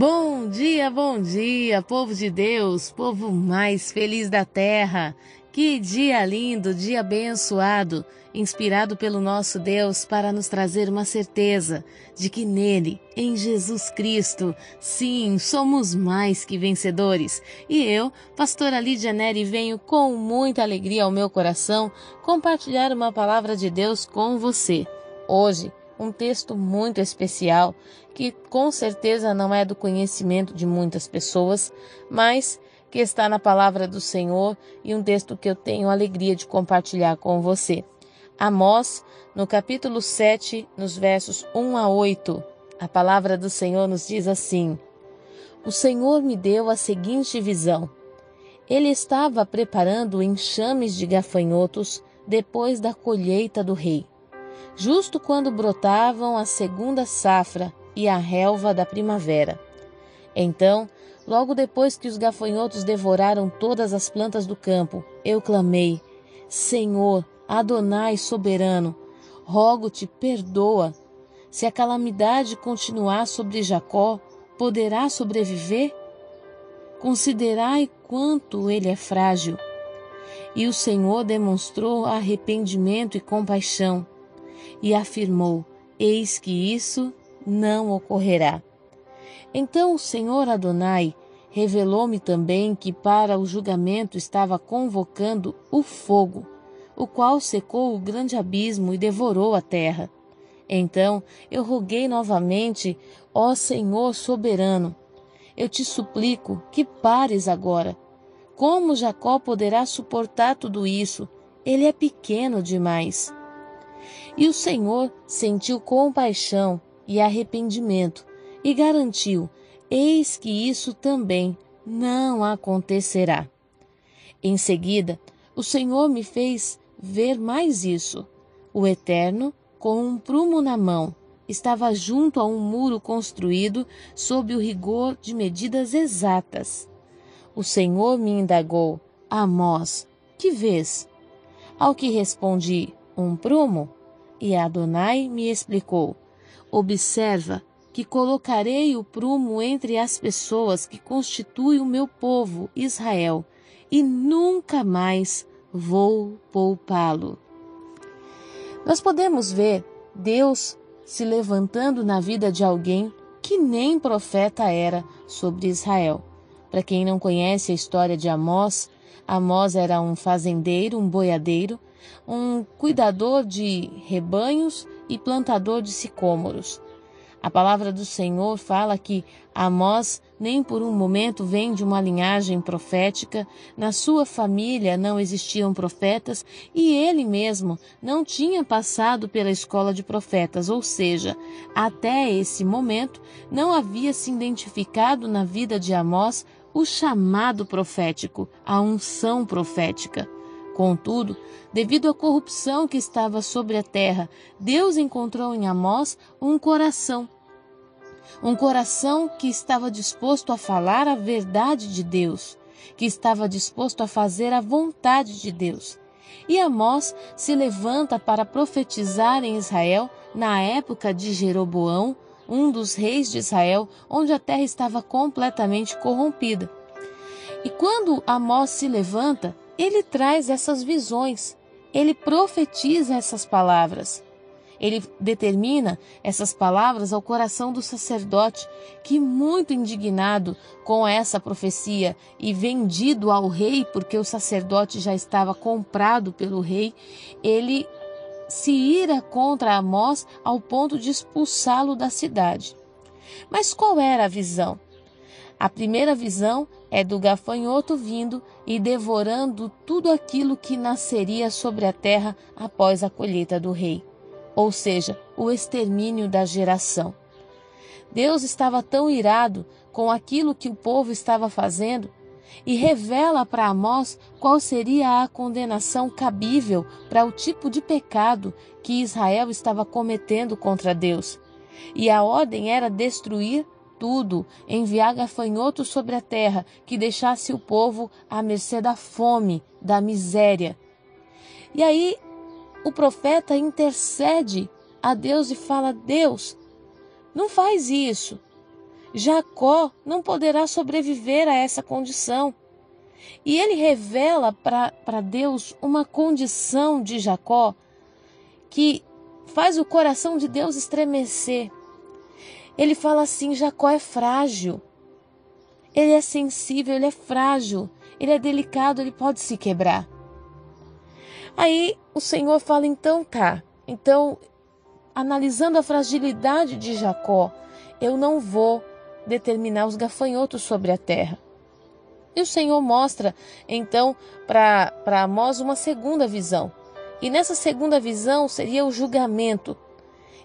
Bom dia, bom dia, povo de Deus, povo mais feliz da terra. Que dia lindo, dia abençoado, inspirado pelo nosso Deus para nos trazer uma certeza de que nele, em Jesus Cristo, sim, somos mais que vencedores. E eu, pastora Lídia Neri, venho com muita alegria ao meu coração compartilhar uma palavra de Deus com você. Hoje, um texto muito especial que com certeza não é do conhecimento de muitas pessoas, mas que está na palavra do Senhor e um texto que eu tenho alegria de compartilhar com você. Amós, no capítulo 7, nos versos 1 a 8, a palavra do Senhor nos diz assim: O Senhor me deu a seguinte visão. Ele estava preparando enxames de gafanhotos depois da colheita do rei justo quando brotavam a segunda safra e a relva da primavera. Então, logo depois que os gafanhotos devoraram todas as plantas do campo, eu clamei: Senhor, Adonai soberano, rogo-te, perdoa. Se a calamidade continuar sobre Jacó, poderá sobreviver? Considerai quanto ele é frágil. E o Senhor demonstrou arrependimento e compaixão e afirmou: Eis que isso não ocorrerá. Então o Senhor Adonai revelou-me também que para o julgamento estava convocando o fogo, o qual secou o grande abismo e devorou a terra. Então eu roguei novamente, ó Senhor soberano, eu te suplico que pares agora. Como Jacó poderá suportar tudo isso? Ele é pequeno demais. E o Senhor sentiu compaixão e arrependimento e garantiu: Eis que isso também não acontecerá. Em seguida, o Senhor me fez ver mais isso. O Eterno, com um prumo na mão, estava junto a um muro construído sob o rigor de medidas exatas. O Senhor me indagou: Amós, que vês? Ao que respondi: Um prumo. E Adonai me explicou: Observa que colocarei o prumo entre as pessoas que constituem o meu povo, Israel, e nunca mais vou poupá-lo. Nós podemos ver Deus se levantando na vida de alguém que nem profeta era sobre Israel. Para quem não conhece a história de Amós, Amós era um fazendeiro, um boiadeiro, um cuidador de rebanhos e plantador de sicômoros. A palavra do Senhor fala que Amós nem por um momento vem de uma linhagem profética, na sua família não existiam profetas e ele mesmo não tinha passado pela escola de profetas, ou seja, até esse momento não havia se identificado na vida de Amós o chamado profético, a unção profética. Contudo, devido à corrupção que estava sobre a terra, Deus encontrou em Amós um coração. Um coração que estava disposto a falar a verdade de Deus, que estava disposto a fazer a vontade de Deus. E Amós se levanta para profetizar em Israel na época de Jeroboão, um dos reis de Israel, onde a terra estava completamente corrompida. E quando Amós se levanta, ele traz essas visões, ele profetiza essas palavras. Ele determina essas palavras ao coração do sacerdote, que, muito indignado com essa profecia e vendido ao rei, porque o sacerdote já estava comprado pelo rei, ele se ira contra Amós ao ponto de expulsá-lo da cidade. Mas qual era a visão? A primeira visão é do gafanhoto vindo e devorando tudo aquilo que nasceria sobre a terra após a colheita do rei, ou seja, o extermínio da geração. Deus estava tão irado com aquilo que o povo estava fazendo e revela para Amós qual seria a condenação cabível para o tipo de pecado que Israel estava cometendo contra Deus. E a ordem era destruir tudo, enviar gafanhotos sobre a terra, que deixasse o povo à mercê da fome, da miséria. E aí o profeta intercede a Deus e fala: Deus, não faz isso. Jacó não poderá sobreviver a essa condição. E ele revela para Deus uma condição de Jacó que faz o coração de Deus estremecer. Ele fala assim: Jacó é frágil, ele é sensível, ele é frágil, ele é delicado, ele pode se quebrar. Aí o Senhor fala: então tá, então, analisando a fragilidade de Jacó, eu não vou determinar os gafanhotos sobre a terra. E o Senhor mostra, então, para Amós uma segunda visão. E nessa segunda visão seria o julgamento.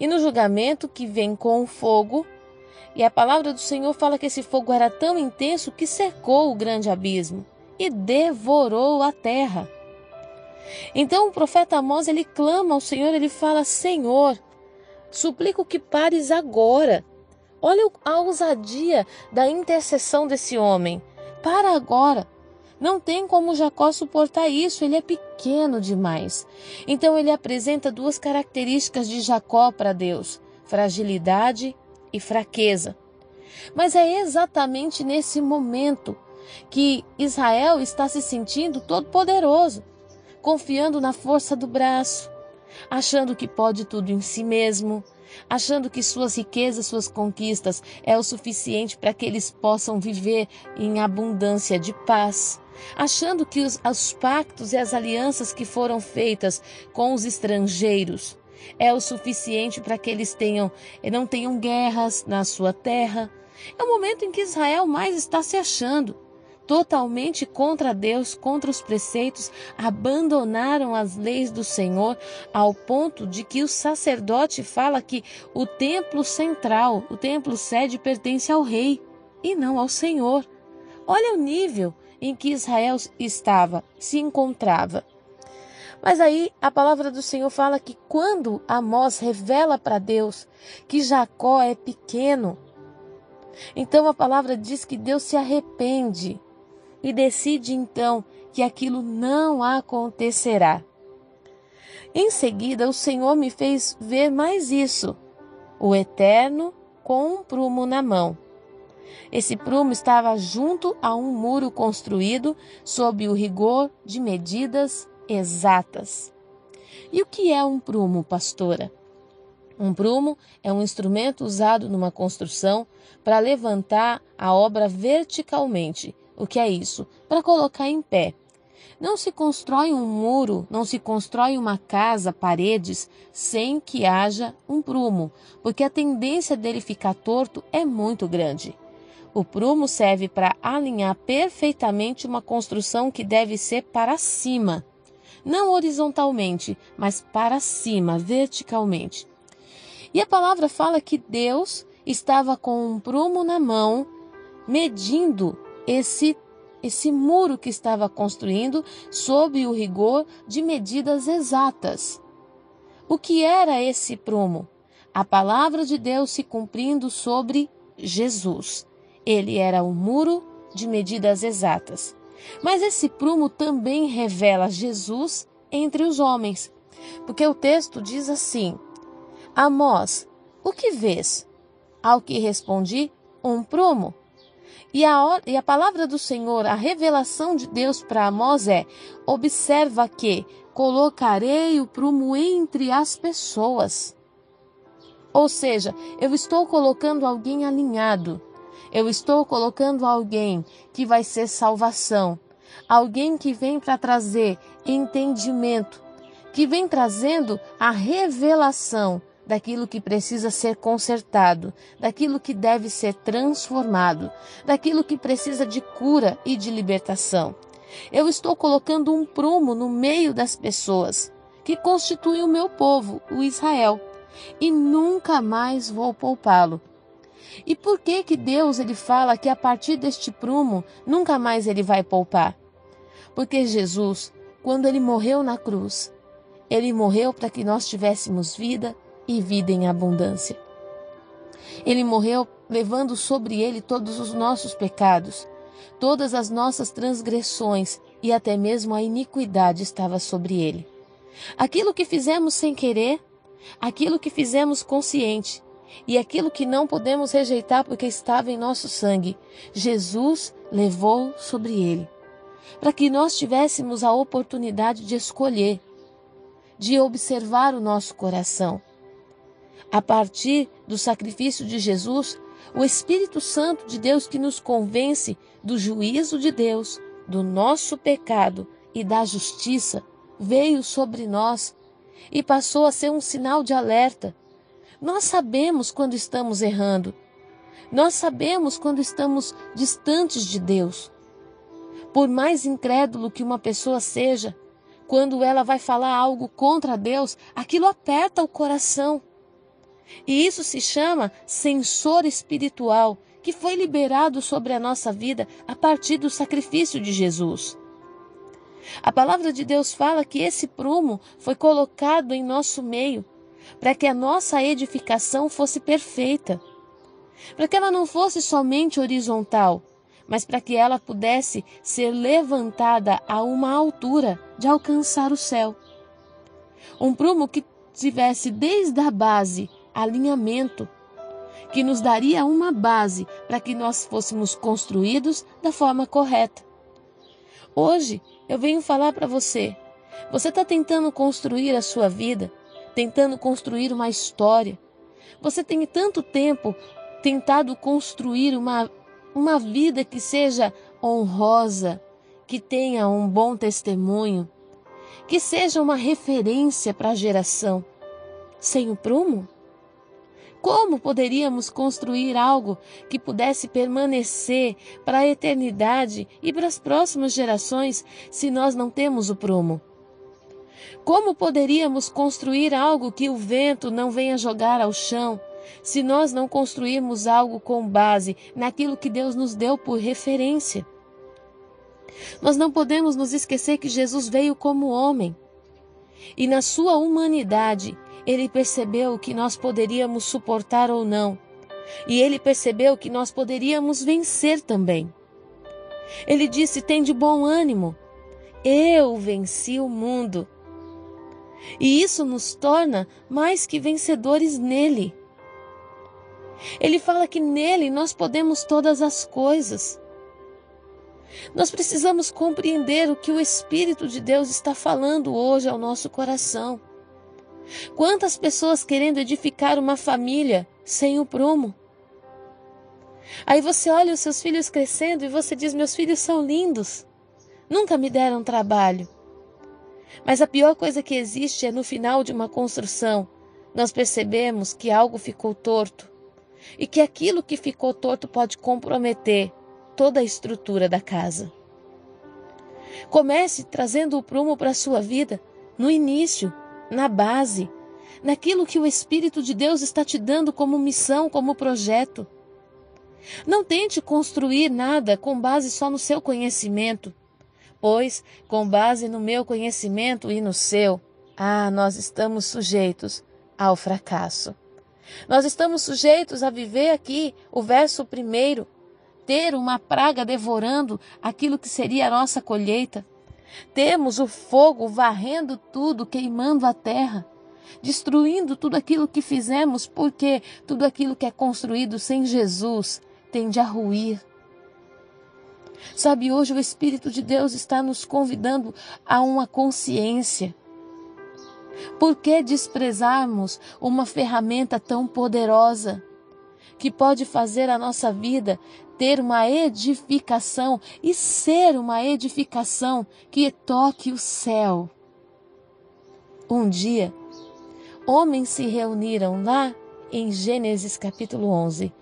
E no julgamento que vem com o fogo, e a palavra do Senhor fala que esse fogo era tão intenso que cercou o grande abismo e devorou a terra. Então o profeta Amós ele clama ao Senhor, ele fala: Senhor, suplico que pares agora. Olha a ousadia da intercessão desse homem. Para agora. Não tem como Jacó suportar isso, ele é pequeno demais. Então ele apresenta duas características de Jacó para Deus: fragilidade e fraqueza. Mas é exatamente nesse momento que Israel está se sentindo todo poderoso confiando na força do braço, achando que pode tudo em si mesmo, achando que suas riquezas, suas conquistas é o suficiente para que eles possam viver em abundância de paz, achando que os, os pactos e as alianças que foram feitas com os estrangeiros é o suficiente para que eles tenham não tenham guerras na sua terra. É o momento em que Israel mais está se achando totalmente contra Deus, contra os preceitos, abandonaram as leis do Senhor, ao ponto de que o sacerdote fala que o templo central, o templo sede, pertence ao rei e não ao Senhor. Olha o nível em que Israel estava, se encontrava. Mas aí a palavra do Senhor fala que quando Amós revela para Deus que Jacó é pequeno, então a palavra diz que Deus se arrepende e decide então que aquilo não acontecerá. Em seguida, o Senhor me fez ver mais isso: o Eterno com um prumo na mão. Esse prumo estava junto a um muro construído sob o rigor de medidas exatas. E o que é um prumo, pastora? Um prumo é um instrumento usado numa construção para levantar a obra verticalmente, o que é isso? Para colocar em pé. Não se constrói um muro, não se constrói uma casa, paredes, sem que haja um prumo, porque a tendência dele ficar torto é muito grande. O prumo serve para alinhar perfeitamente uma construção que deve ser para cima, não horizontalmente, mas para cima, verticalmente. E a palavra fala que Deus estava com um prumo na mão, medindo esse esse muro que estava construindo sob o rigor de medidas exatas. O que era esse prumo? A palavra de Deus se cumprindo sobre Jesus. Ele era o muro de medidas exatas. Mas esse prumo também revela Jesus entre os homens, porque o texto diz assim: Amós, o que vês? Ao que respondi, um prumo. E a, e a palavra do Senhor, a revelação de Deus para Amós é: observa que colocarei o prumo entre as pessoas. Ou seja, eu estou colocando alguém alinhado. Eu estou colocando alguém que vai ser salvação. Alguém que vem para trazer entendimento, que vem trazendo a revelação daquilo que precisa ser consertado, daquilo que deve ser transformado, daquilo que precisa de cura e de libertação. Eu estou colocando um prumo no meio das pessoas que constituem o meu povo, o Israel, e nunca mais vou poupá-lo. E por que que Deus ele fala que a partir deste prumo nunca mais ele vai poupar? Porque Jesus, quando ele morreu na cruz, ele morreu para que nós tivéssemos vida e vida em abundância. Ele morreu levando sobre ele todos os nossos pecados, todas as nossas transgressões e até mesmo a iniquidade estava sobre ele. Aquilo que fizemos sem querer, aquilo que fizemos consciente, E aquilo que não podemos rejeitar porque estava em nosso sangue, Jesus levou sobre ele, para que nós tivéssemos a oportunidade de escolher, de observar o nosso coração. A partir do sacrifício de Jesus, o Espírito Santo de Deus que nos convence do juízo de Deus, do nosso pecado e da justiça, veio sobre nós e passou a ser um sinal de alerta. Nós sabemos quando estamos errando. Nós sabemos quando estamos distantes de Deus. Por mais incrédulo que uma pessoa seja, quando ela vai falar algo contra Deus, aquilo aperta o coração. E isso se chama sensor espiritual, que foi liberado sobre a nossa vida a partir do sacrifício de Jesus. A palavra de Deus fala que esse prumo foi colocado em nosso meio para que a nossa edificação fosse perfeita, para que ela não fosse somente horizontal, mas para que ela pudesse ser levantada a uma altura de alcançar o céu. Um prumo que tivesse desde a base alinhamento, que nos daria uma base para que nós fôssemos construídos da forma correta. Hoje eu venho falar para você. Você está tentando construir a sua vida, tentando construir uma história. Você tem tanto tempo tentado construir uma, uma vida que seja honrosa, que tenha um bom testemunho, que seja uma referência para a geração. Sem o prumo? Como poderíamos construir algo que pudesse permanecer para a eternidade e para as próximas gerações se nós não temos o prumo? Como poderíamos construir algo que o vento não venha jogar ao chão se nós não construirmos algo com base naquilo que Deus nos deu por referência? Nós não podemos nos esquecer que Jesus veio como homem e na sua humanidade ele percebeu que nós poderíamos suportar ou não. E ele percebeu que nós poderíamos vencer também. Ele disse: tem de bom ânimo. Eu venci o mundo. E isso nos torna mais que vencedores nele. Ele fala que nele nós podemos todas as coisas. Nós precisamos compreender o que o Espírito de Deus está falando hoje ao nosso coração. Quantas pessoas querendo edificar uma família sem o prumo? Aí você olha os seus filhos crescendo e você diz: Meus filhos são lindos, nunca me deram trabalho. Mas a pior coisa que existe é no final de uma construção, nós percebemos que algo ficou torto e que aquilo que ficou torto pode comprometer toda a estrutura da casa. Comece trazendo o prumo para a sua vida no início, na base, naquilo que o Espírito de Deus está te dando como missão, como projeto. Não tente construir nada com base só no seu conhecimento, pois, com base no meu conhecimento e no seu, ah, nós estamos sujeitos ao fracasso. Nós estamos sujeitos a viver aqui o verso primeiro, ter uma praga devorando aquilo que seria a nossa colheita. Temos o fogo varrendo tudo, queimando a terra, destruindo tudo aquilo que fizemos, porque tudo aquilo que é construído sem Jesus tende a ruir. Sabe, hoje o Espírito de Deus está nos convidando a uma consciência. Por que desprezarmos uma ferramenta tão poderosa que pode fazer a nossa vida ter uma edificação e ser uma edificação que toque o céu. Um dia, homens se reuniram lá em Gênesis capítulo 11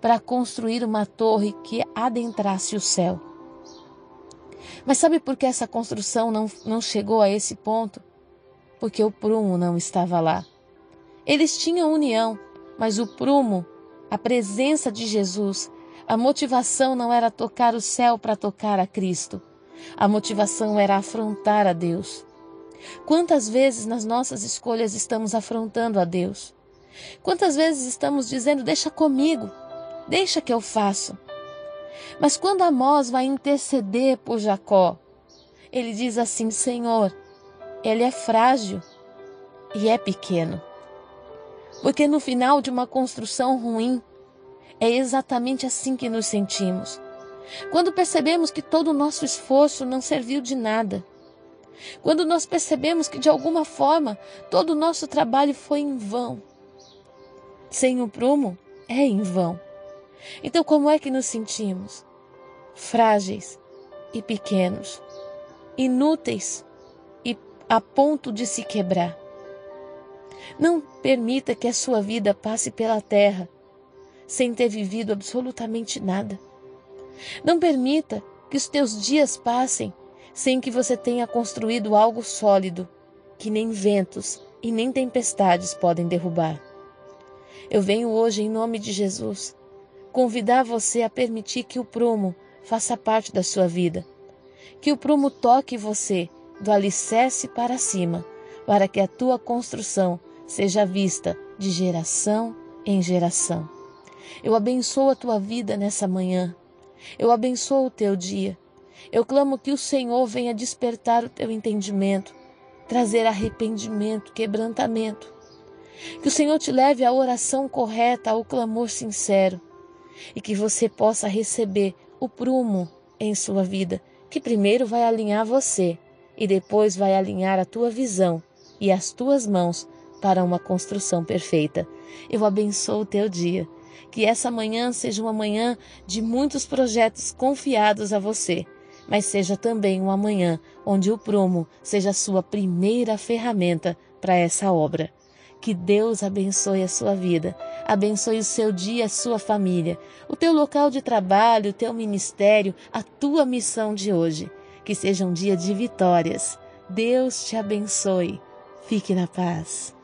para construir uma torre que adentrasse o céu. Mas sabe por que essa construção não, não chegou a esse ponto? Porque o prumo não estava lá. Eles tinham união, mas o prumo, a presença de Jesus, a motivação não era tocar o céu para tocar a Cristo. A motivação era afrontar a Deus. Quantas vezes nas nossas escolhas estamos afrontando a Deus? Quantas vezes estamos dizendo: deixa comigo, deixa que eu faço. Mas quando Amós vai interceder por Jacó, ele diz assim: Senhor, ele é frágil e é pequeno. Porque no final de uma construção ruim, é exatamente assim que nos sentimos. Quando percebemos que todo o nosso esforço não serviu de nada. Quando nós percebemos que de alguma forma todo o nosso trabalho foi em vão. Sem o prumo, é em vão. Então, como é que nos sentimos? Frágeis e pequenos, inúteis e a ponto de se quebrar. Não permita que a sua vida passe pela terra sem ter vivido absolutamente nada. Não permita que os teus dias passem sem que você tenha construído algo sólido, que nem ventos e nem tempestades podem derrubar. Eu venho hoje, em nome de Jesus, convidar você a permitir que o prumo faça parte da sua vida, que o prumo toque você do alicerce para cima, para que a tua construção seja vista de geração em geração. Eu abençoo a tua vida nessa manhã. Eu abençoo o teu dia. Eu clamo que o Senhor venha despertar o teu entendimento, trazer arrependimento, quebrantamento. Que o Senhor te leve à oração correta, ao clamor sincero, e que você possa receber o prumo em sua vida, que primeiro vai alinhar você e depois vai alinhar a tua visão e as tuas mãos para uma construção perfeita. Eu abençoo o teu dia. Que essa manhã seja uma manhã de muitos projetos confiados a você, mas seja também uma manhã onde o prumo seja a sua primeira ferramenta para essa obra. Que Deus abençoe a sua vida, abençoe o seu dia, a sua família, o teu local de trabalho, o teu ministério, a tua missão de hoje. Que seja um dia de vitórias. Deus te abençoe. Fique na paz.